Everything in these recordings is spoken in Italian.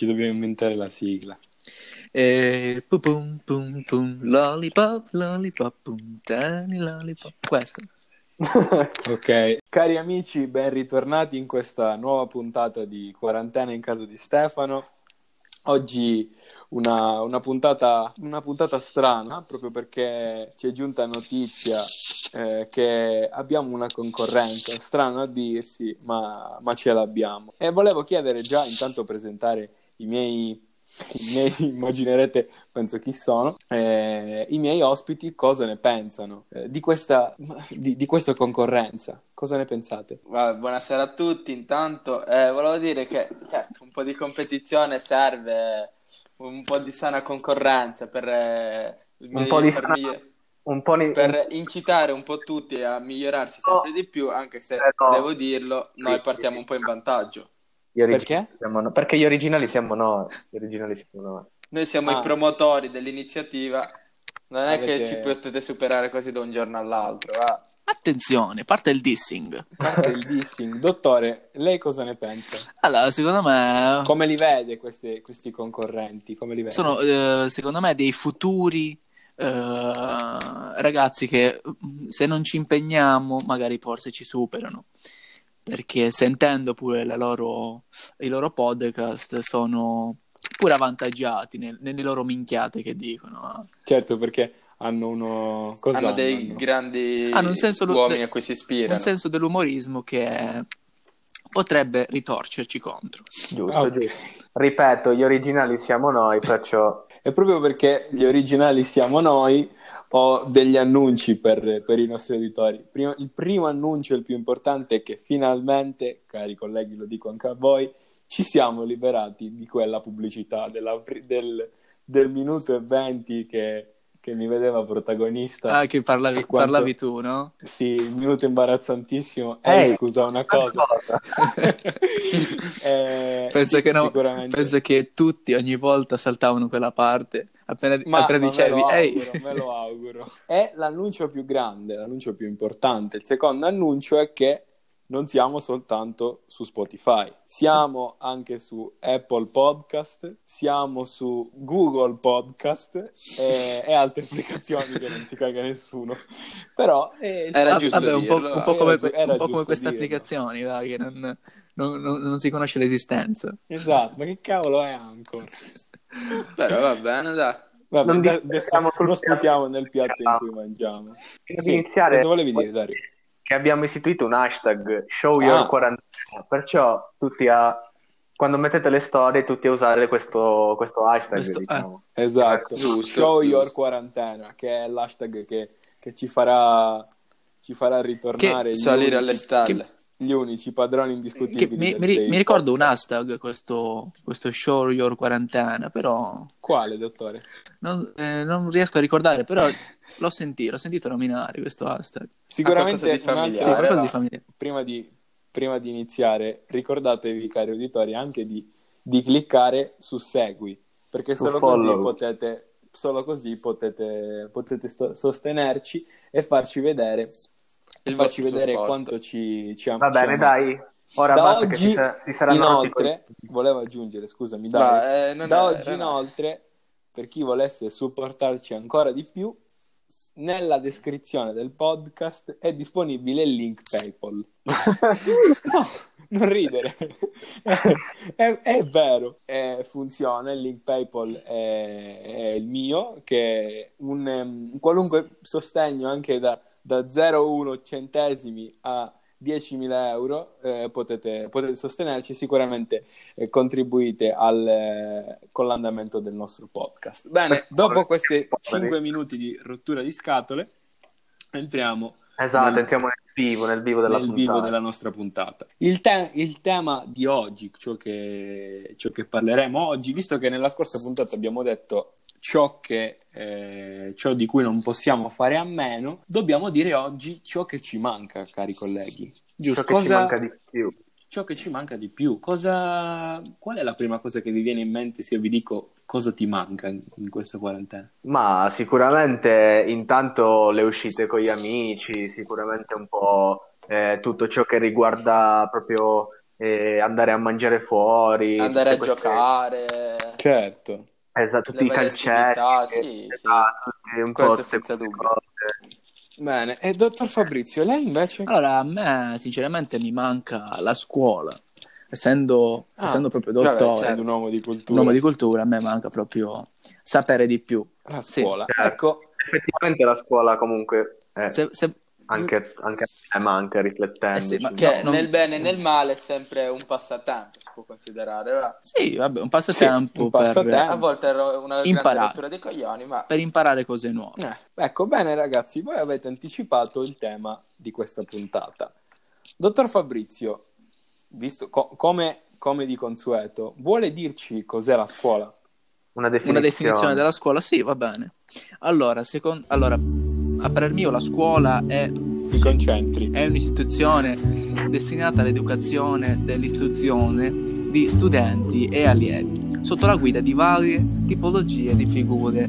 ci dobbiamo inventare la sigla. E pum pum pum pum, lollipop, lollipop, pum, tani lollipop. Questo. Ok, cari amici, ben ritornati in questa nuova puntata di Quarantena in casa di Stefano. Oggi una, una puntata, una puntata strana, proprio perché ci è giunta notizia eh, che abbiamo una concorrenza, strano a dirsi, ma, ma ce l'abbiamo. E volevo chiedere già, intanto presentare i miei i miei, immaginerete, penso chi sono, eh, i miei ospiti cosa ne pensano eh, di, questa, di, di, questa, concorrenza. Cosa ne pensate? buonasera a tutti, intanto eh, volevo dire che certo, un po' di competizione serve, un po' di sana concorrenza per, eh, un po di sana... Un po di... per incitare un po' tutti a migliorarsi sempre di più, anche se eh, devo dirlo, noi partiamo un po' in vantaggio. Perché? Siamo, perché gli originali siamo noi. Gli originali siamo noi. Noi siamo ah. i promotori dell'iniziativa. Non è Avete... che ci potete superare così da un giorno all'altro. Va. Attenzione, parte il dissing. Parte il dissing. Dottore, lei cosa ne pensa? Allora, secondo me... Come li vede questi, questi concorrenti? Come li vede? Sono, eh, secondo me, dei futuri eh, ragazzi che se non ci impegniamo, magari forse ci superano perché sentendo pure loro, i loro podcast sono pure avvantaggiati nel, nelle loro minchiate che dicono. Certo, perché hanno uno... Cosa hanno dei hanno? grandi hanno un senso uomini de... a cui si ispirano. Un senso dell'umorismo che potrebbe ritorcerci contro. Giusto, okay. giusto. Ripeto, gli originali siamo noi, perciò... E proprio perché gli originali siamo noi, ho degli annunci per, per i nostri editori. Primo, il primo annuncio, il più importante, è che finalmente, cari colleghi, lo dico anche a voi, ci siamo liberati di quella pubblicità della, del, del minuto e venti che, che, mi vedeva protagonista. Ah, che parlavi, quanto... parlavi tu, no? Sì, il minuto imbarazzantissimo. Ehi, scusa, una cosa. eh, penso, sì, che no, penso che tutti ogni volta saltavano quella parte appena, ma, appena ma dicevi, me auguro, me lo auguro. È l'annuncio più grande, l'annuncio più importante. Il secondo annuncio è che non siamo soltanto su Spotify, siamo anche su Apple Podcast, siamo su Google Podcast e, e altre applicazioni che non si caga nessuno. Però eh, era giusto vabbè, un po', un po' come, un po come queste dirlo. applicazioni, dai, che non, non, non, non, si conosce l'esistenza. Esatto, ma che cavolo è Anchor? Però va bene, dai. Vabbè, non adesso lo sputiamo nel piatto in cui mangiamo. Sì, iniziare, cosa volevi dire, Dario? Che abbiamo istituito un hashtag Show Your ah. Quarantena, perciò tutti a quando mettete le storie tutti a usare questo, questo hashtag questo, diciamo. eh. esatto giusto, show giusto. your quarantena che è l'hashtag che, che ci farà ci farà ritornare che salire alle stalle che gli unici padroni indiscutibili. Mi, mi, mi, ricordo un hashtag, questo, questo show your quarantena, però... Quale, dottore? Non, eh, non, riesco a ricordare, però l'ho sentito, l'ho sentito nominare questo hashtag. Sicuramente, di familiare, sì, di familiare. Prima, di, prima di iniziare, ricordatevi, cari uditori, anche di, di cliccare su segui, perché su solo follow. così potete... Solo così potete, potete sto- sostenerci e farci vedere e farci vedere supporto. quanto ci, ci Va bene, dai. Ora da basta oggi, che si, sa- si saranno inoltre, volevo aggiungere, scusami, dai, eh, da è, oggi inoltre, per chi volesse supportarci ancora di più, nella descrizione del podcast è disponibile il link PayPal. no, non ridere, è, è, vero, è, funziona. Il link PayPal è, è il mio, che un, um, qualunque sostegno anche da da 0,1 centesimi a 10.000 euro eh, potete, potete, sostenerci sicuramente eh, contribuite al, eh, con l'andamento del nostro podcast. Bene, dopo questi 5 minuti di rottura di scatole entriamo Esatto, nel, entriamo nel vivo, nel vivo della, nel vivo della nostra puntata. Il, te- il tema di oggi, ciò che, ciò che, parleremo oggi, visto che nella scorsa puntata abbiamo detto ciò, che, eh, ciò di cui non possiamo fare a meno, dobbiamo dire oggi ciò che ci manca, cari colleghi. Giusto? Ciò che Cosa... ci manca di più. Ciò che ci manca di più. Cosa... Qual è la prima cosa che vi viene in mente se io vi dico cosa ti manca in questa quarantena? Ma sicuramente intanto le uscite con gli amici, sicuramente un po' eh, tutto ciò che riguarda proprio eh, andare a mangiare fuori, andare a queste... giocare. Certo. Esatto, tutti i calcetti, sì, esatto, sì. un Questo senza dubbio. Bene, e dottor Fabrizio, lei invece? Allora, a me sinceramente mi manca la scuola. Essendo, ah, essendo proprio dottore, vabbè, certo. un uomo di cultura. Un uomo di cultura, a me manca proprio sapere di più. La scuola. Sì. Ecco, effettivamente la scuola comunque è... se, se, anche, anche a me manca riflettendo. Eh sì, ma che no, nel bene e nel male è sempre un passatempo, si può considerare. Va? Sì, vabbè, un passatempo, sì, un passatempo. Per... A volte era una imparare. dei coglioni, ma... Per imparare cose nuove. Eh, ecco, bene ragazzi, voi avete anticipato il tema di questa puntata. Dottor Fabrizio, visto co- come, come di consueto, vuole dirci cos'è la scuola? Una definizione. Una definizione della scuola, sì, va bene. Allora, secondo... allora a parer mio la scuola è, è un'istituzione destinata all'educazione dell'istruzione di studenti e allievi sotto la guida di varie tipologie di figure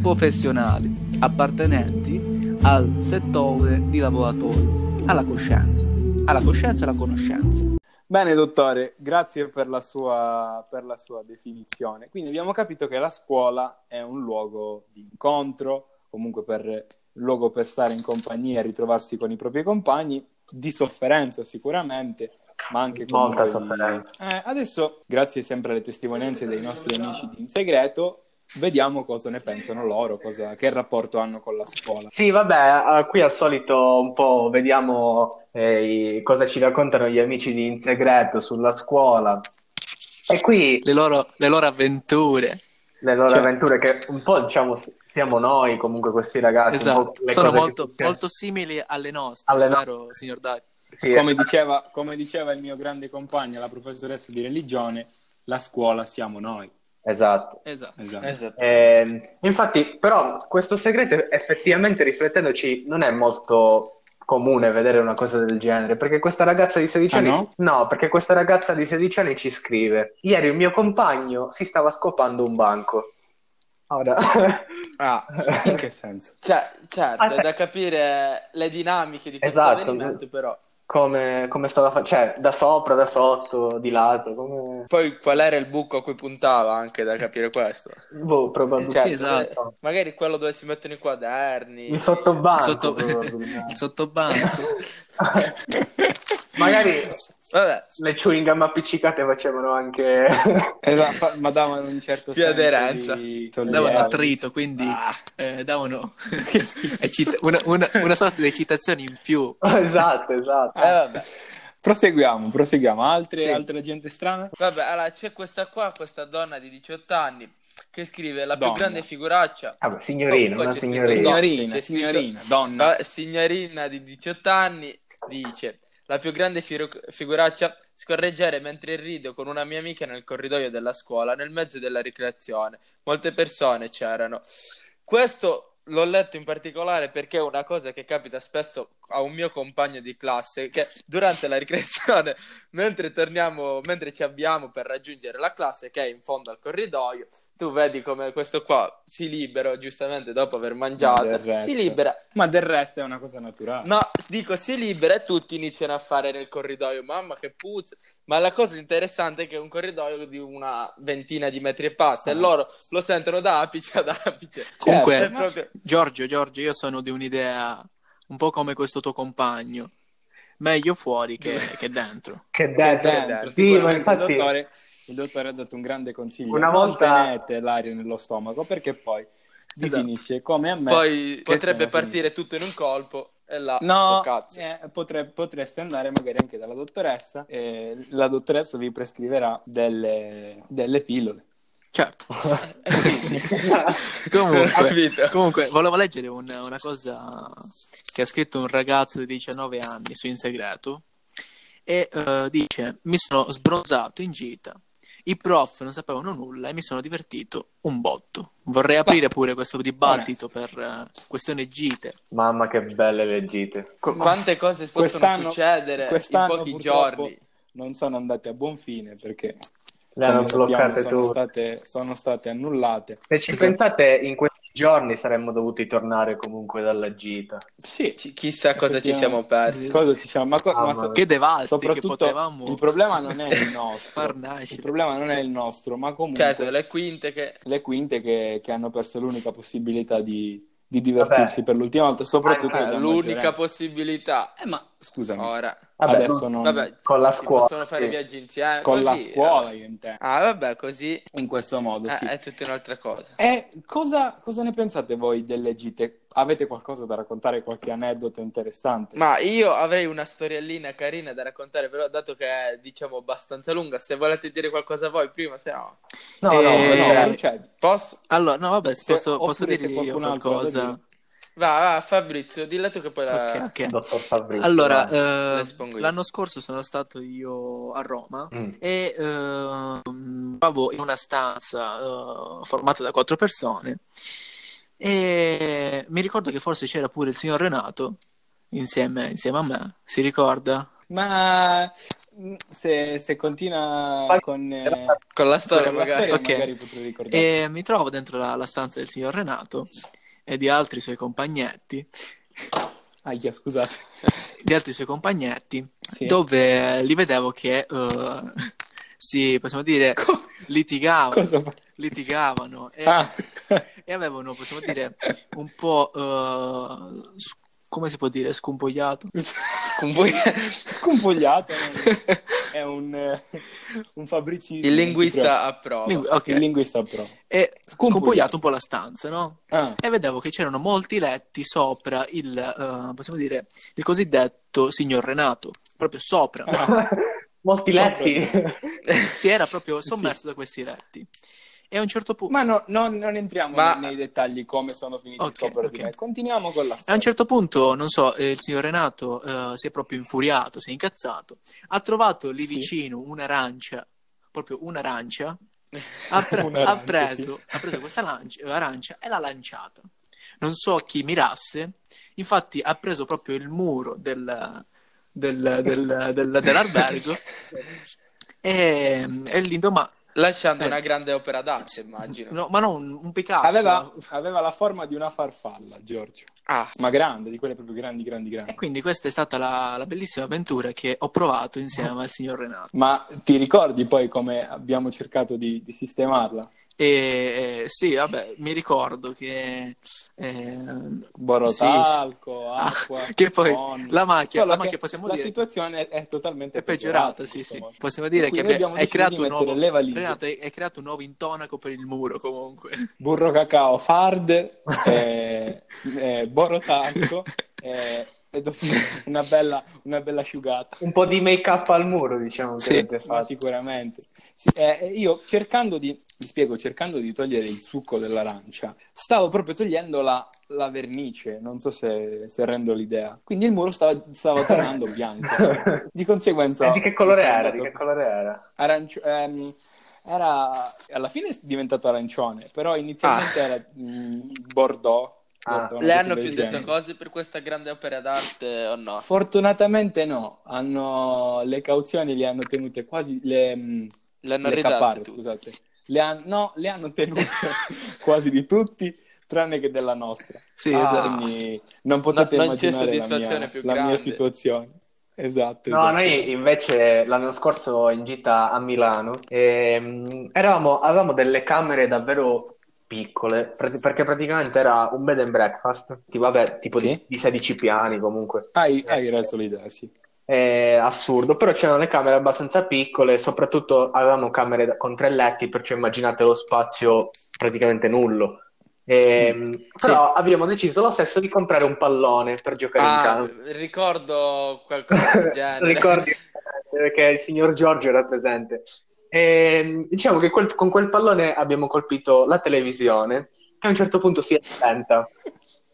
professionali appartenenti al settore di lavoratori, alla coscienza, alla coscienza e alla conoscenza. Bene, dottore, grazie per la, sua, per la sua definizione. Quindi abbiamo capito che la scuola è un luogo di incontro, comunque per luogo per stare in compagnia e ritrovarsi con i propri compagni, di sofferenza sicuramente, ma anche molta sofferenza. Eh, adesso, grazie sempre alle testimonianze dei nostri amici di In Segreto, vediamo cosa ne pensano loro, cosa... che rapporto hanno con la scuola. Sì, vabbè, qui al solito un po' vediamo eh, cosa ci raccontano gli amici di In Segreto sulla scuola. E qui... Le loro, le loro avventure le loro certo. avventure che un po' diciamo siamo noi comunque questi ragazzi esatto. sono molto, che... molto, simili alle nostre alle vero no... signor Dai? Sì, come, diceva, come diceva il mio grande compagno la professoressa di religione la scuola siamo noi Esatto. esatto. esatto. esatto. Eh, infatti, però, questo segreto effettivamente riflettendoci non è molto comune vedere una cosa del genere, perché questa ragazza di 16 ah, anni... No? no? perché questa ragazza di 16 anni ci scrive, ieri un mio compagno si stava scopando un banco. Ora... ah, in che senso? Cioè, certo, è da capire le dinamiche di questo esatto, avvenimento, però come, come stava facendo, cioè da sopra, da sotto, di lato. Come... Poi qual era il buco a cui puntava anche da capire questo? Boh, probabilmente. Cioè, sì, esatto. Magari quello dove si mettono i quaderni. Il sottobanco. Il, sotto... il sottobanco. magari Vabbè. Le chewing gum appiccicate facevano anche... esatto, ma davano un certo Più aderenza. Di... Davano attrito, quindi ah. eh, davano una, una, una, sorta di eccitazione in più. esatto, esatto. Eh, vabbè. Proseguiamo, proseguiamo. Altre, sì. altre gente strana? Vabbè, allora c'è questa qua, questa donna di 18 anni che scrive la donna. più grande figuraccia. Ah, signorina, oh, una signorina. Signorina, signorina, donna. Signorina di 18 anni dice la più grande fi- figuraccia, scorreggere mentre rido con una mia amica nel corridoio della scuola, nel mezzo della ricreazione. Molte persone c'erano. Questo l'ho letto in particolare perché è una cosa che capita spesso a un mio compagno di classe che durante la ricreazione, mentre torniamo, mentre ci abbiamo per raggiungere la classe che è in fondo al corridoio, tu vedi come questo qua si libera giustamente dopo aver mangiato, si libera. Ma del resto è una cosa naturale. No, dico si libera e tutti iniziano a fare nel corridoio, mamma che puzza. Ma la cosa interessante è che è un corridoio di una ventina di metri e passa uh-huh. e loro lo sentono da apice ad apice. Comunque, cioè, proprio... Giorgio, Giorgio, io sono di un'idea un po' come questo tuo compagno. Meglio fuori che, che dentro. che dentro. Che dentro. Sì, ma infatti... Il dottore, il dottore, ha dato un grande consiglio. Una volta... Non tenete l'aria nello stomaco perché poi vi esatto. finisce come a me. Poi potrebbe partire finito. tutto in un colpo e là no, so eh, potre, potreste andare magari anche dalla dottoressa e la dottoressa vi prescriverà delle, delle pillole. Certo. comunque, comunque, volevo leggere una, una cosa che ha scritto un ragazzo di 19 anni su In Segreto e uh, dice mi sono sbronzato in gita i prof non sapevano nulla e mi sono divertito un botto. Vorrei aprire pure questo dibattito per uh, questione gite. Mamma che belle le gite. Qu- quante cose possono quest'anno, succedere quest'anno in pochi giorni. Non sono andate a buon fine perché le hanno bloccate sono state, sono state, annullate. Se ci esatto. pensate in questi giorni saremmo dovuti tornare comunque dalla gita. Sì, C- chissà cosa ci siamo persi. Cosa ci siamo... Ma, co- ah, ma so- che devasti soprattutto che potevamo... il problema non è il nostro. il problema non è il nostro, ma comunque certo, le quinte che le quinte che, che hanno perso l'unica possibilità di di divertirsi Vabbè. per l'ultima volta, soprattutto eh, l'unica possibilità. Eh, ma scusami, ora Vabbè, adesso non... Vabbè, con la scuola possono fare sì. viaggi insieme con così, la scuola io intendo. Ah, vabbè, così in questo modo, eh, sì. È tutta un'altra cosa. E cosa, cosa ne pensate voi delle gite? Avete qualcosa da raccontare, qualche aneddoto interessante? Ma io avrei una storiellina carina da raccontare, però dato che è, diciamo, abbastanza lunga, se volete dire qualcosa voi prima, se no... No, no, eh, no, no, cioè, posso? Allora, no, vabbè, se posso, posso dire io qualcosa... Va, va, Fabrizio, dillo tu che poi la... Okay, okay. Allora, eh, l'anno scorso sono stato io a Roma mm. e eh, in una stanza eh, formata da quattro persone e mi ricordo che forse c'era pure il signor Renato insieme, insieme a me, si ricorda? Ma mm, se, se continua con, eh, con la storia, con magari, la storia okay. magari ricordare. E mi trovo dentro la, la stanza del signor Renato e di altri suoi compagnetti. Aia, scusate. Di altri suoi compagnetti, sì. dove li vedevo che uh, si, possiamo dire, Co- litigavano, litigavano e, ah. e, avevano, possiamo dire, un po' uh, come si può dire, scompogliato? Scompogliato, scompogliato è un, eh, un Fabrizio. Il linguista a prova. Lingu- okay. Il linguista a prova. E scompogliato un po' la stanza, no? Ah. E vedevo che c'erano molti letti sopra il, uh, possiamo dire, il cosiddetto signor Renato, proprio sopra. Ah. Molti letti? si era proprio sommerso sì. da questi letti. E a un certo punto... Ma no, no, non entriamo Ma... nei, dettagli come sono finiti okay, sopra okay. di me. Continuiamo con la storia. A un certo punto, non so, eh, il signor Renato uh, si è proprio infuriato, si è incazzato. Ha trovato lì sì. vicino un'arancia, proprio un'arancia. Ha, pre- un'arancia, ha, preso, sì. ha preso questa lancia, arancia e l'ha lanciata. Non so chi mirasse. Infatti ha preso proprio il muro del, del, del, del dell'albergo e, e l'indomani Lasciando eh. una grande opera d'arte, immagino. No, ma non un, un Picasso. Aveva, aveva, la forma di una farfalla, Giorgio. Ah. Ma grande, di quelle proprio grandi, grandi, grandi. E quindi questa è stata la, la bellissima avventura che ho provato insieme al signor Renato. Ma ti ricordi poi come abbiamo cercato di, di sistemarla? E, eh, sì, vabbè, mi ricordo che eh, Borotalco, sì, acqua, ah, che poi on... la macchina, la macchina possiamo la dire situazione è totalmente è peggiorata, sì, sì. Possiamo dire che hai creato, un nuovo, Renato, hai, hai creato un nuovo intonaco per il muro comunque. Burro cacao, fard, eh, eh, Borotalco, eh, una bella, una bella asciugata. Un po' di make up al muro, diciamo. Sì, sicuramente. Sì, eh, io cercando di, vi spiego, cercando di togliere il succo dell'arancia, stavo proprio togliendo la, la vernice, non so se, se, rendo l'idea. Quindi il muro stava, stava tornando bianco. Di conseguenza... E di che colore era? Di che colore era? Arancio- ehm, era alla fine è diventato arancione, però inizialmente ah. era mh, bordeaux Ah, le hanno più detto cose per questa grande opera d'arte o no? Fortunatamente no, hanno, le cauzioni le hanno tenute quasi le, mm, le hanno le scusate. Le han, no, le hanno tenute quasi di tutti, tranne che della nostra. Sì, ah, esatto. Quindi non potete no, immaginare la mia, la mia situazione. Esatto, no, esatto. noi invece l'anno scorso in gita a Milano ehm, eravamo, avevamo delle camere davvero piccole, perché praticamente era un bed and breakfast, tipo, vabbè, tipo sì? di, di, 16 piani comunque. Hai, hai reso l'idea, sì. È assurdo, però c'erano le camere abbastanza piccole, soprattutto avevamo camere con tre letti, perciò immaginate lo spazio praticamente nullo. E, mm, però sì. abbiamo deciso lo stesso di comprare un pallone per giocare ah, in campo. Ricordo qualcosa del genere. Ricordi perché il signor Giorgio era presente. E, diciamo che quel, con quel pallone abbiamo colpito la televisione e a un certo punto si è spenta.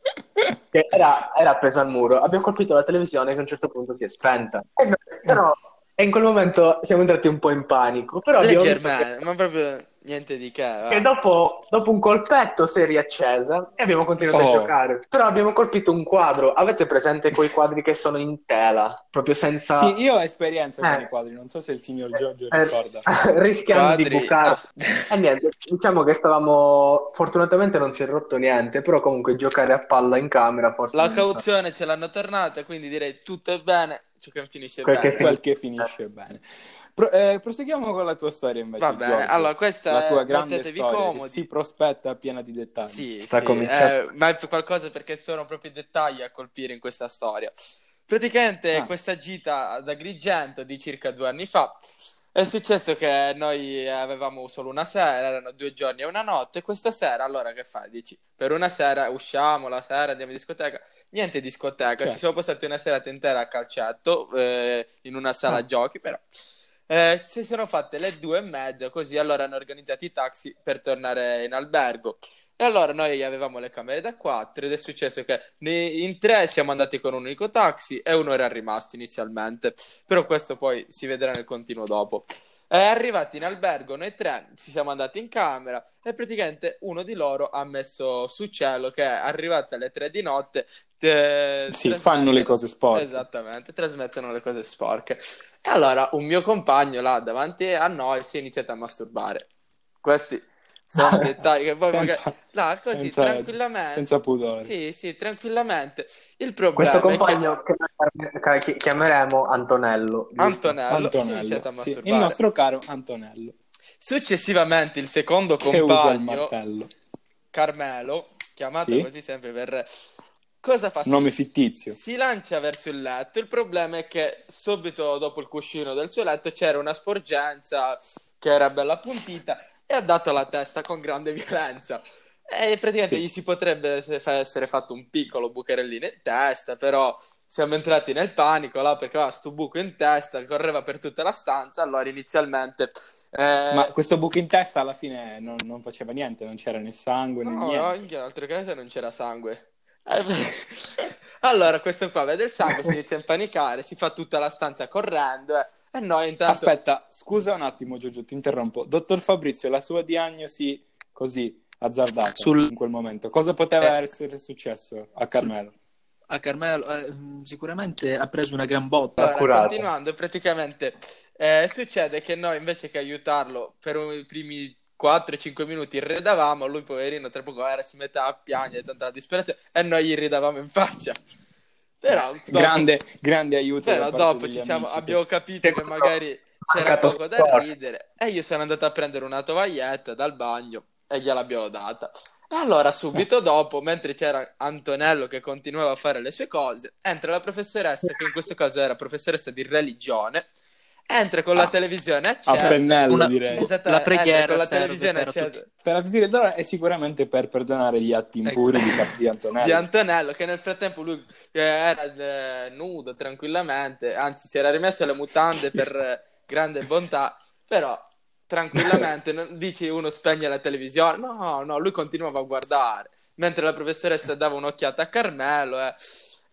che era, era, appesa al muro. Abbiamo colpito la televisione che a un certo punto si è spenta. E, però, e in quel momento siamo entrati un po' in panico. Però Leggermente, che... ma proprio Niente di che. E dopo, dopo, un colpetto si è riaccesa e abbiamo continuato oh. a giocare. Però abbiamo colpito un quadro. Avete presente quei quadri che sono in tela? Proprio senza. Sì, io ho esperienza eh. con i quadri. Non so se il signor Giorgio eh, ricorda. Rischiamo quadri. di bucare. Ah. E niente, diciamo che stavamo. Fortunatamente non si è rotto niente. Però comunque giocare a palla in camera forse. La cauzione ce l'hanno tornata. Quindi direi tutto è bene. Ciò che finisce quel bene. Che quel che finisce bene. Pro- eh, proseguiamo con la tua storia invece. Va bene, Giorgio. allora questa la tua grande storia comodi. si prospetta piena di dettagli. Sì, Sta sì eh, ma è qualcosa perché sono proprio i dettagli a colpire in questa storia. Praticamente ah. questa gita ad Agrigento di circa due anni fa è successo che noi avevamo solo una sera, erano due giorni e una notte. Questa sera, allora che fai? Dici, per una sera usciamo la sera, andiamo in discoteca. Niente discoteca, certo. ci siamo passati una serata intera a calcetto eh, in una sala ah. giochi, però eh, si sono fatte le due e mezza, così allora hanno organizzato i taxi per tornare in albergo. E allora noi avevamo le camere da quattro ed è successo che in tre siamo andati con un unico taxi e uno era rimasto inizialmente, però questo poi si vedrà nel continuo dopo. È arrivati in albergo, noi tre ci siamo andati in camera e praticamente uno di loro ha messo su cielo che arrivate alle tre di notte. Te, sì, fanno le cose sporche. Esattamente, trasmettono le cose sporche. E allora un mio compagno là davanti a noi si è iniziato a masturbare. Questi sono dettagli che poi senza, magari... No, così, senza, tranquillamente. Senza pudore. Sì, sì, tranquillamente. Il problema Questo compagno che... che chiameremo Antonello. Antonello, Antonello sì, il nostro caro Antonello. Successivamente il secondo compagno, il Carmelo, chiamato sì? così sempre per... Cosa fa? Nome fittizio. Si lancia verso il letto. Il problema è che subito dopo il cuscino del suo letto c'era una sporgenza che era bella appuntita e ha dato la testa con grande violenza. E praticamente sì. gli si potrebbe essere fatto un piccolo bucherellino in testa, però siamo entrati nel panico là perché aveva sto buco in testa, correva per tutta la stanza, allora inizialmente... Eh... Ma questo buco in testa alla fine non, non faceva niente, non c'era né sangue né no, niente. No, in altre case non c'era sangue. Allora questo qua vede il sangue, si inizia a impanicare, si fa tutta la stanza correndo eh, e noi intanto... Aspetta, scusa un attimo Giorgio, ti interrompo. Dottor Fabrizio, la sua diagnosi così azzardata Sul... in quel momento, cosa poteva eh... essere successo a Carmelo? A Carmelo eh, sicuramente ha preso una gran botta. Allora, continuando, praticamente eh, succede che noi invece che aiutarlo per i primi 4-5 minuti ridavamo, lui poverino tra poco era, si metteva a piangere, tanta disperazione, e noi gli ridavamo in faccia. Però dopo, grande, grande aiuto. Però dopo ci siamo, abbiamo capito che magari c'era poco da ridere e io sono andato a prendere una tovaglietta dal bagno e gliel'abbiamo data. E allora subito dopo, mentre c'era Antonello che continuava a fare le sue cose, entra la professoressa, che in questo caso era professoressa di religione, entra con la ah, televisione accesa. A pennello, una, direi. La preghiera con la televisione per. Tutti. Per la tutti allora è sicuramente per perdonare gli atti impuri di, di, Antonello. Di Antonello, che nel frattempo lui eh, era eh, nudo tranquillamente, anzi si era rimesso le mutande per eh, grande bontà, però tranquillamente non, dici uno spegne la televisione, no, no, lui continuava a guardare, mentre la professoressa dava un'occhiata a Carmelo, eh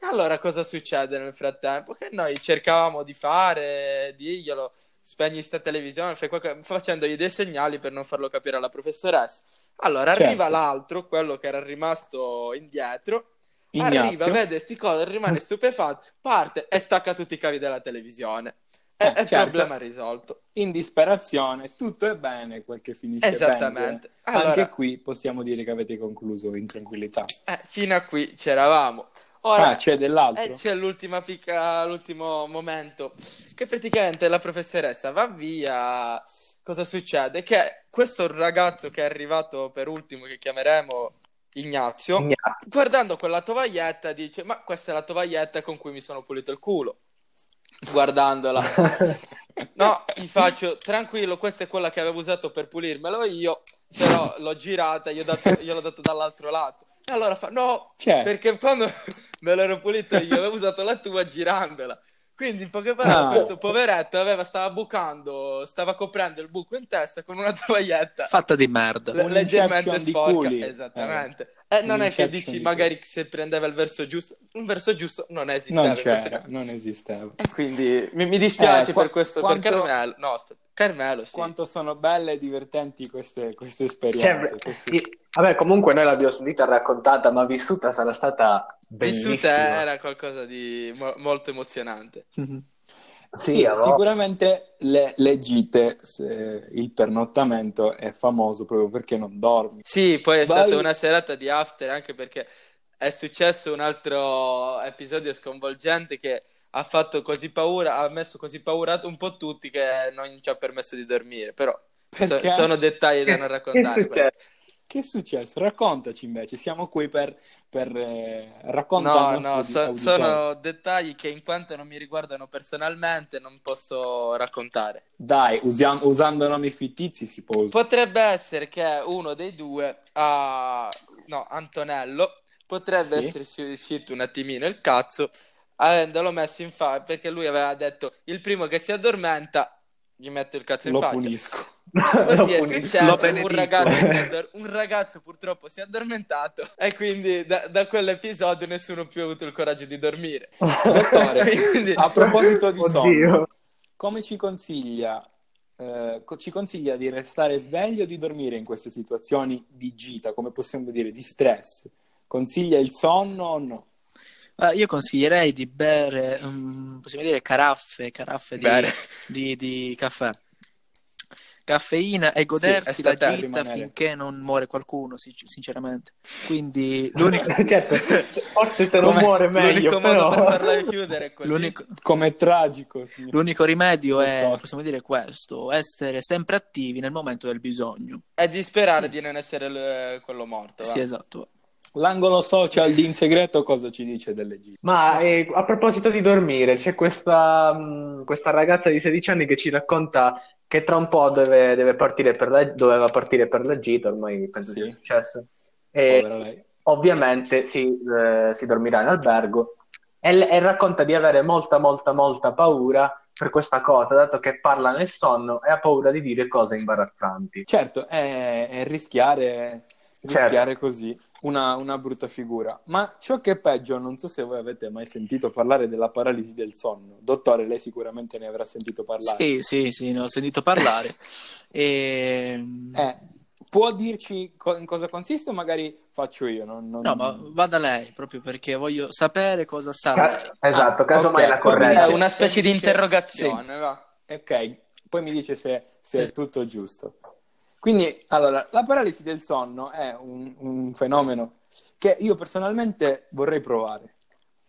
allora cosa succede nel frattempo? Che noi cercavamo di fare, dirglielo, spegni sta televisione, qualche... facendogli dei segnali per non farlo capire alla professoressa. Allora certo. arriva l'altro, quello che era rimasto indietro, Ignazio. arriva, vede sti cose, rimane stupefatto, parte e stacca tutti i cavi della televisione. E eh, il certo. problema risolto. In disperazione, tutto è bene, quel che finisce Esattamente. Allora, Anche qui possiamo dire che avete concluso in tranquillità. Eh, fino a qui c'eravamo. Ora, ah, c'è dell'altro. Eh, c'è l'ultima picca, l'ultimo momento. Che praticamente la professoressa va via. Cosa succede? Che questo ragazzo che è arrivato per ultimo, che chiameremo Ignazio, Ignazio, guardando quella tovaglietta, dice: Ma questa è la tovaglietta con cui mi sono pulito il culo. Guardandola, no, gli faccio tranquillo. Questa è quella che avevo usato per pulirmelo io, però l'ho girata, gli ho dato, gliel'ho dato dall'altro lato. E allora fa, no, C'è. perché quando me l'ero pulito io avevo usato la tua girandola. Quindi, in poche parole, ah. questo poveretto aveva, stava bucando, stava coprendo il buco in testa con una tovaglietta fatta di merda. Le- leggermente sporca. Esattamente. Eh. Eh, non è che dici magari se prendeva il verso giusto, un verso giusto non esisteva. Non c'era, non esisteva. E quindi mi, mi dispiace eh, per questo, quanto, per Carmelo. No, Carmelo, sì. Quanto sono belle e divertenti queste, queste esperienze. Cioè, questi... Vabbè, comunque noi l'abbiamo sentita raccontata, ma vissuta sarà stata bellissima. Vissuta era qualcosa di mo- molto emozionante. Sì, sì sicuramente le, le gite, il pernottamento è famoso proprio perché non dormi. Sì, poi è Vai... stata una serata di after anche perché è successo un altro episodio sconvolgente che ha fatto così paura, ha messo così paura un po' tutti che non ci ha permesso di dormire, però so, sono dettagli da non raccontare. Che è successo? Che è successo? Raccontaci invece, siamo qui per, per eh, raccontare. No, no, so, sono dettagli che in quanto non mi riguardano personalmente non posso raccontare. Dai, usiamo, usando nomi fittizi si può usare. Potrebbe essere che uno dei due, uh, no, Antonello, potrebbe sì? essersi uscito un attimino il cazzo avendolo messo in faccia perché lui aveva detto il primo che si addormenta gli metto il cazzo in lo faccia. Punisco. Così è successo. Un ragazzo, addor- un ragazzo, purtroppo si è addormentato e quindi da, da, quell'episodio nessuno più ha avuto il coraggio di dormire. Dottore, quindi... a proposito di sonno, come ci consiglia, eh, ci consiglia di restare sveglio o di dormire in queste situazioni di gita, come possiamo dire, di stress? Consiglia il sonno o no? Uh, io consiglierei di bere, um, possiamo dire, caraffe, caraffe di, di, di caffè caffeina e godersi sì, la gita finché non muore qualcuno, sinceramente. Quindi l'unico... certo, forse se non muore meglio, l'unico però... modo per farla chiudere è così. L'unico... Come tragico. Signor. L'unico rimedio è, possiamo dire questo, essere sempre attivi nel momento del bisogno. E di sperare di non essere l- quello morto. Sì, esatto. L'angolo social di In Segreto cosa ci dice delle gite? Ma eh, a proposito di dormire, c'è questa, mh, mm, questa, ragazza di 16 anni che ci racconta che tra un po' deve, deve partire la, doveva partire per la gita, ormai penso sì. sia successo. E ovviamente si, eh, si, dormirà in albergo e, e racconta di avere molta, molta, molta paura per questa cosa, dato che parla nel sonno e ha paura di dire cose imbarazzanti. Certo, è, è rischiare, rischiare certo. così una, una, brutta figura. Ma ciò che è peggio, non so se voi avete mai sentito parlare della paralisi del sonno. Dottore, lei sicuramente ne avrà sentito parlare. Sì, sì, sì, ne ho sentito parlare. e... Eh, può dirci co- in cosa consiste o magari faccio io? Non, non... No, ma vada lei, proprio perché voglio sapere cosa sa Esatto, ah, casomai okay. la corregge. È una specie di interrogazione, sì. va. Ok, poi mi dice se, se è tutto giusto. Quindi, allora, la paralisi del sonno è un, un fenomeno che io personalmente vorrei provare,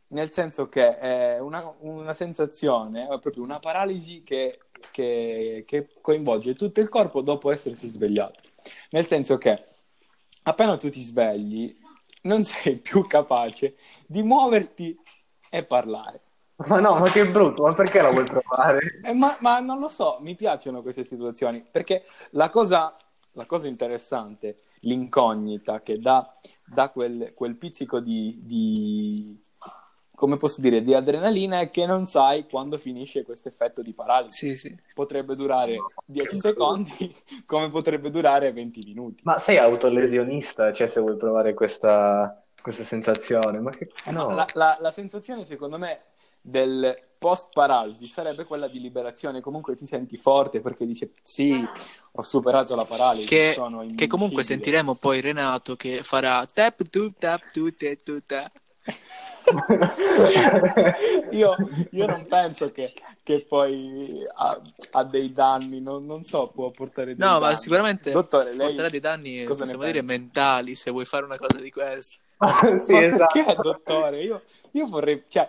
nel senso che è una, una sensazione, è proprio una paralisi che, che, che coinvolge tutto il corpo dopo essersi svegliato. Nel senso che appena tu ti svegli, non sei più capace di muoverti e parlare. Ma no, ma che brutto, ma perché la vuoi provare? Eh, ma, ma, non lo so, mi piacciono queste situazioni, perché la cosa la cosa interessante, l'incognita che dà, dà quel, quel, pizzico di, di, come posso dire, di adrenalina è che non sai quando finisce questo effetto di paralisi. Sì, sì. Potrebbe durare 10 secondi, come potrebbe durare 20 minuti. Ma sei autolesionista, cioè se vuoi provare questa, questa sensazione? Ma che... no. la, la, la sensazione secondo me del post paralisi sarebbe quella di liberazione. Comunque ti senti forte perché dice sì, ho superato la paralisi. Che, che comunque sentiremo poi Renato che farà tap tu tap tu te tu ta. io, io, non penso che, che poi ha, ha, dei danni, non, non, so, può portare dei no, danni. ma sicuramente Dottore, porterà dei danni, possiamo dire, mentali se vuoi fare una cosa di questo. sì, ma esatto. perché, dottore? Io, io vorrei, cioè,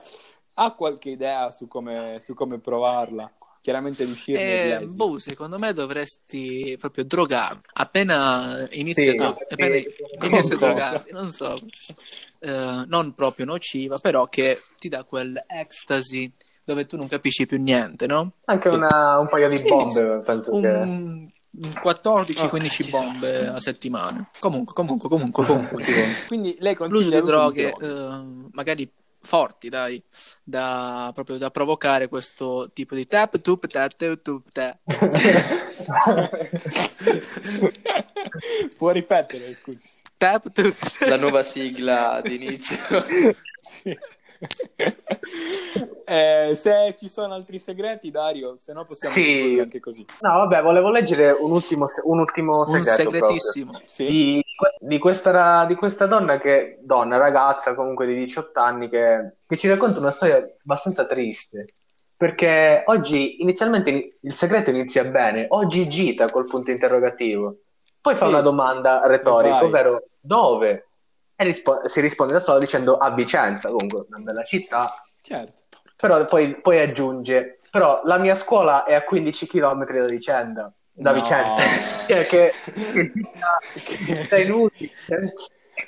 ha qualche idea su come, su come provarla? Chiaramente riuscire eh, boh, secondo me dovresti proprio drogare. Appena inizi sì, a, dro- appena inizi a drogarti, non so, uh, non proprio nociva, però che ti dà quel ecstasy dove tu non capisci più niente, no? Anche sì. una, un paio di sì, bombe, penso un, che... 14-15 oh, bombe a settimana. Comunque, comunque, comunque, comunque. Quindi lei consiglia l'uso di droghe, uh, magari forti, dai, da, proprio da provocare questo tipo di tap, tup, tap, tup, tup, tap. Può ripetere, scusi. Tap to... La nuova sigla d'inizio. sì. eh, se ci sono altri segreti, Dario, se no possiamo sì. anche così. No, vabbè, volevo leggere un ultimo, un ultimo segreto. Un segretissimo. Sì. Di, di, questa, di, questa, donna che, donna, ragazza comunque di 18 anni, che, che ci racconta una storia abbastanza triste. Perché oggi inizialmente il segreto inizia bene, oggi gita col punto interrogativo. Poi fa sì. una domanda retorica, ovvero dove? E rispo- si risponde da solo dicendo a Vicenza, comunque una bella città. Certo. Però poi, poi aggiunge, però la mia scuola è a 15 km da Vicenza. Da no. Vicenza. Cioè che, che, che inutile.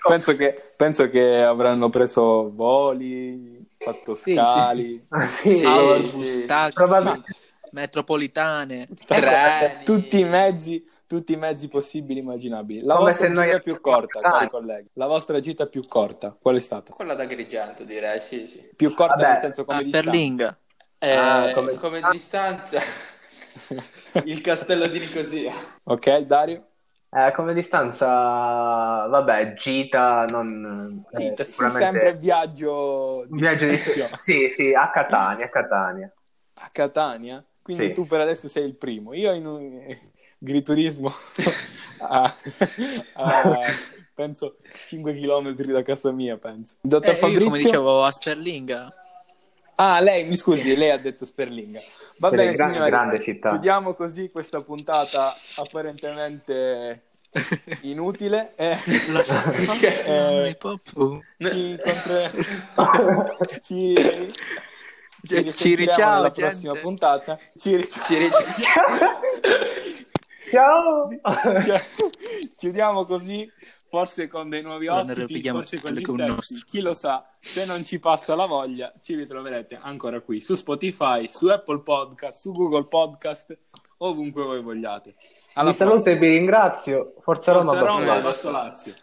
Penso che, penso che avranno preso voli, fatto scali, sì, sì. autobus, sì. taxi, Probabilmente... metropolitane, treni. tutti i mezzi tutti i mezzi possibili e immaginabili. La Come vostra gita è più corta, cari colleghi. La vostra gita più corta, qual è stata? Quella da Agrigento, direi, sì, sì. Più corta Vabbè, nel senso come Sterling. Eh, ah, come... come distanza il castello di Nicosia. Ok, Dario? Eh, come distanza, vabbè, gita, non... Eh, gita, eh, sicuramente... sempre viaggio di viaggio di... Sì, sì, a Catania, a Catania. A Catania? Quindi sì. tu per adesso sei il primo. Io in un griturismo a, a, penso 5 km da casa mia, penso. Dottor eh, Fabrizio? come dicevo, a Sperlinga. Ah, lei, mi scusi, sì. lei ha detto Sperlinga. Va bene, gran, signori, grande città. chiudiamo così questa puntata apparentemente inutile. Eh, eh, ci, contre... ci, ci, ci riciamo alla prossima puntata. Ci riciamo. Ci riciamo. Ciao! Chiudiamo così, forse con dei nuovi ospiti, forse con gli stessi. Chi lo sa, se non ci passa la voglia, ci ritroverete ancora qui su Spotify, su Apple Podcast, su Google Podcast, ovunque voi vogliate. Alla vi prossima. saluto e vi ringrazio. Forza, Forza Roma, Roma, Basso Lazio.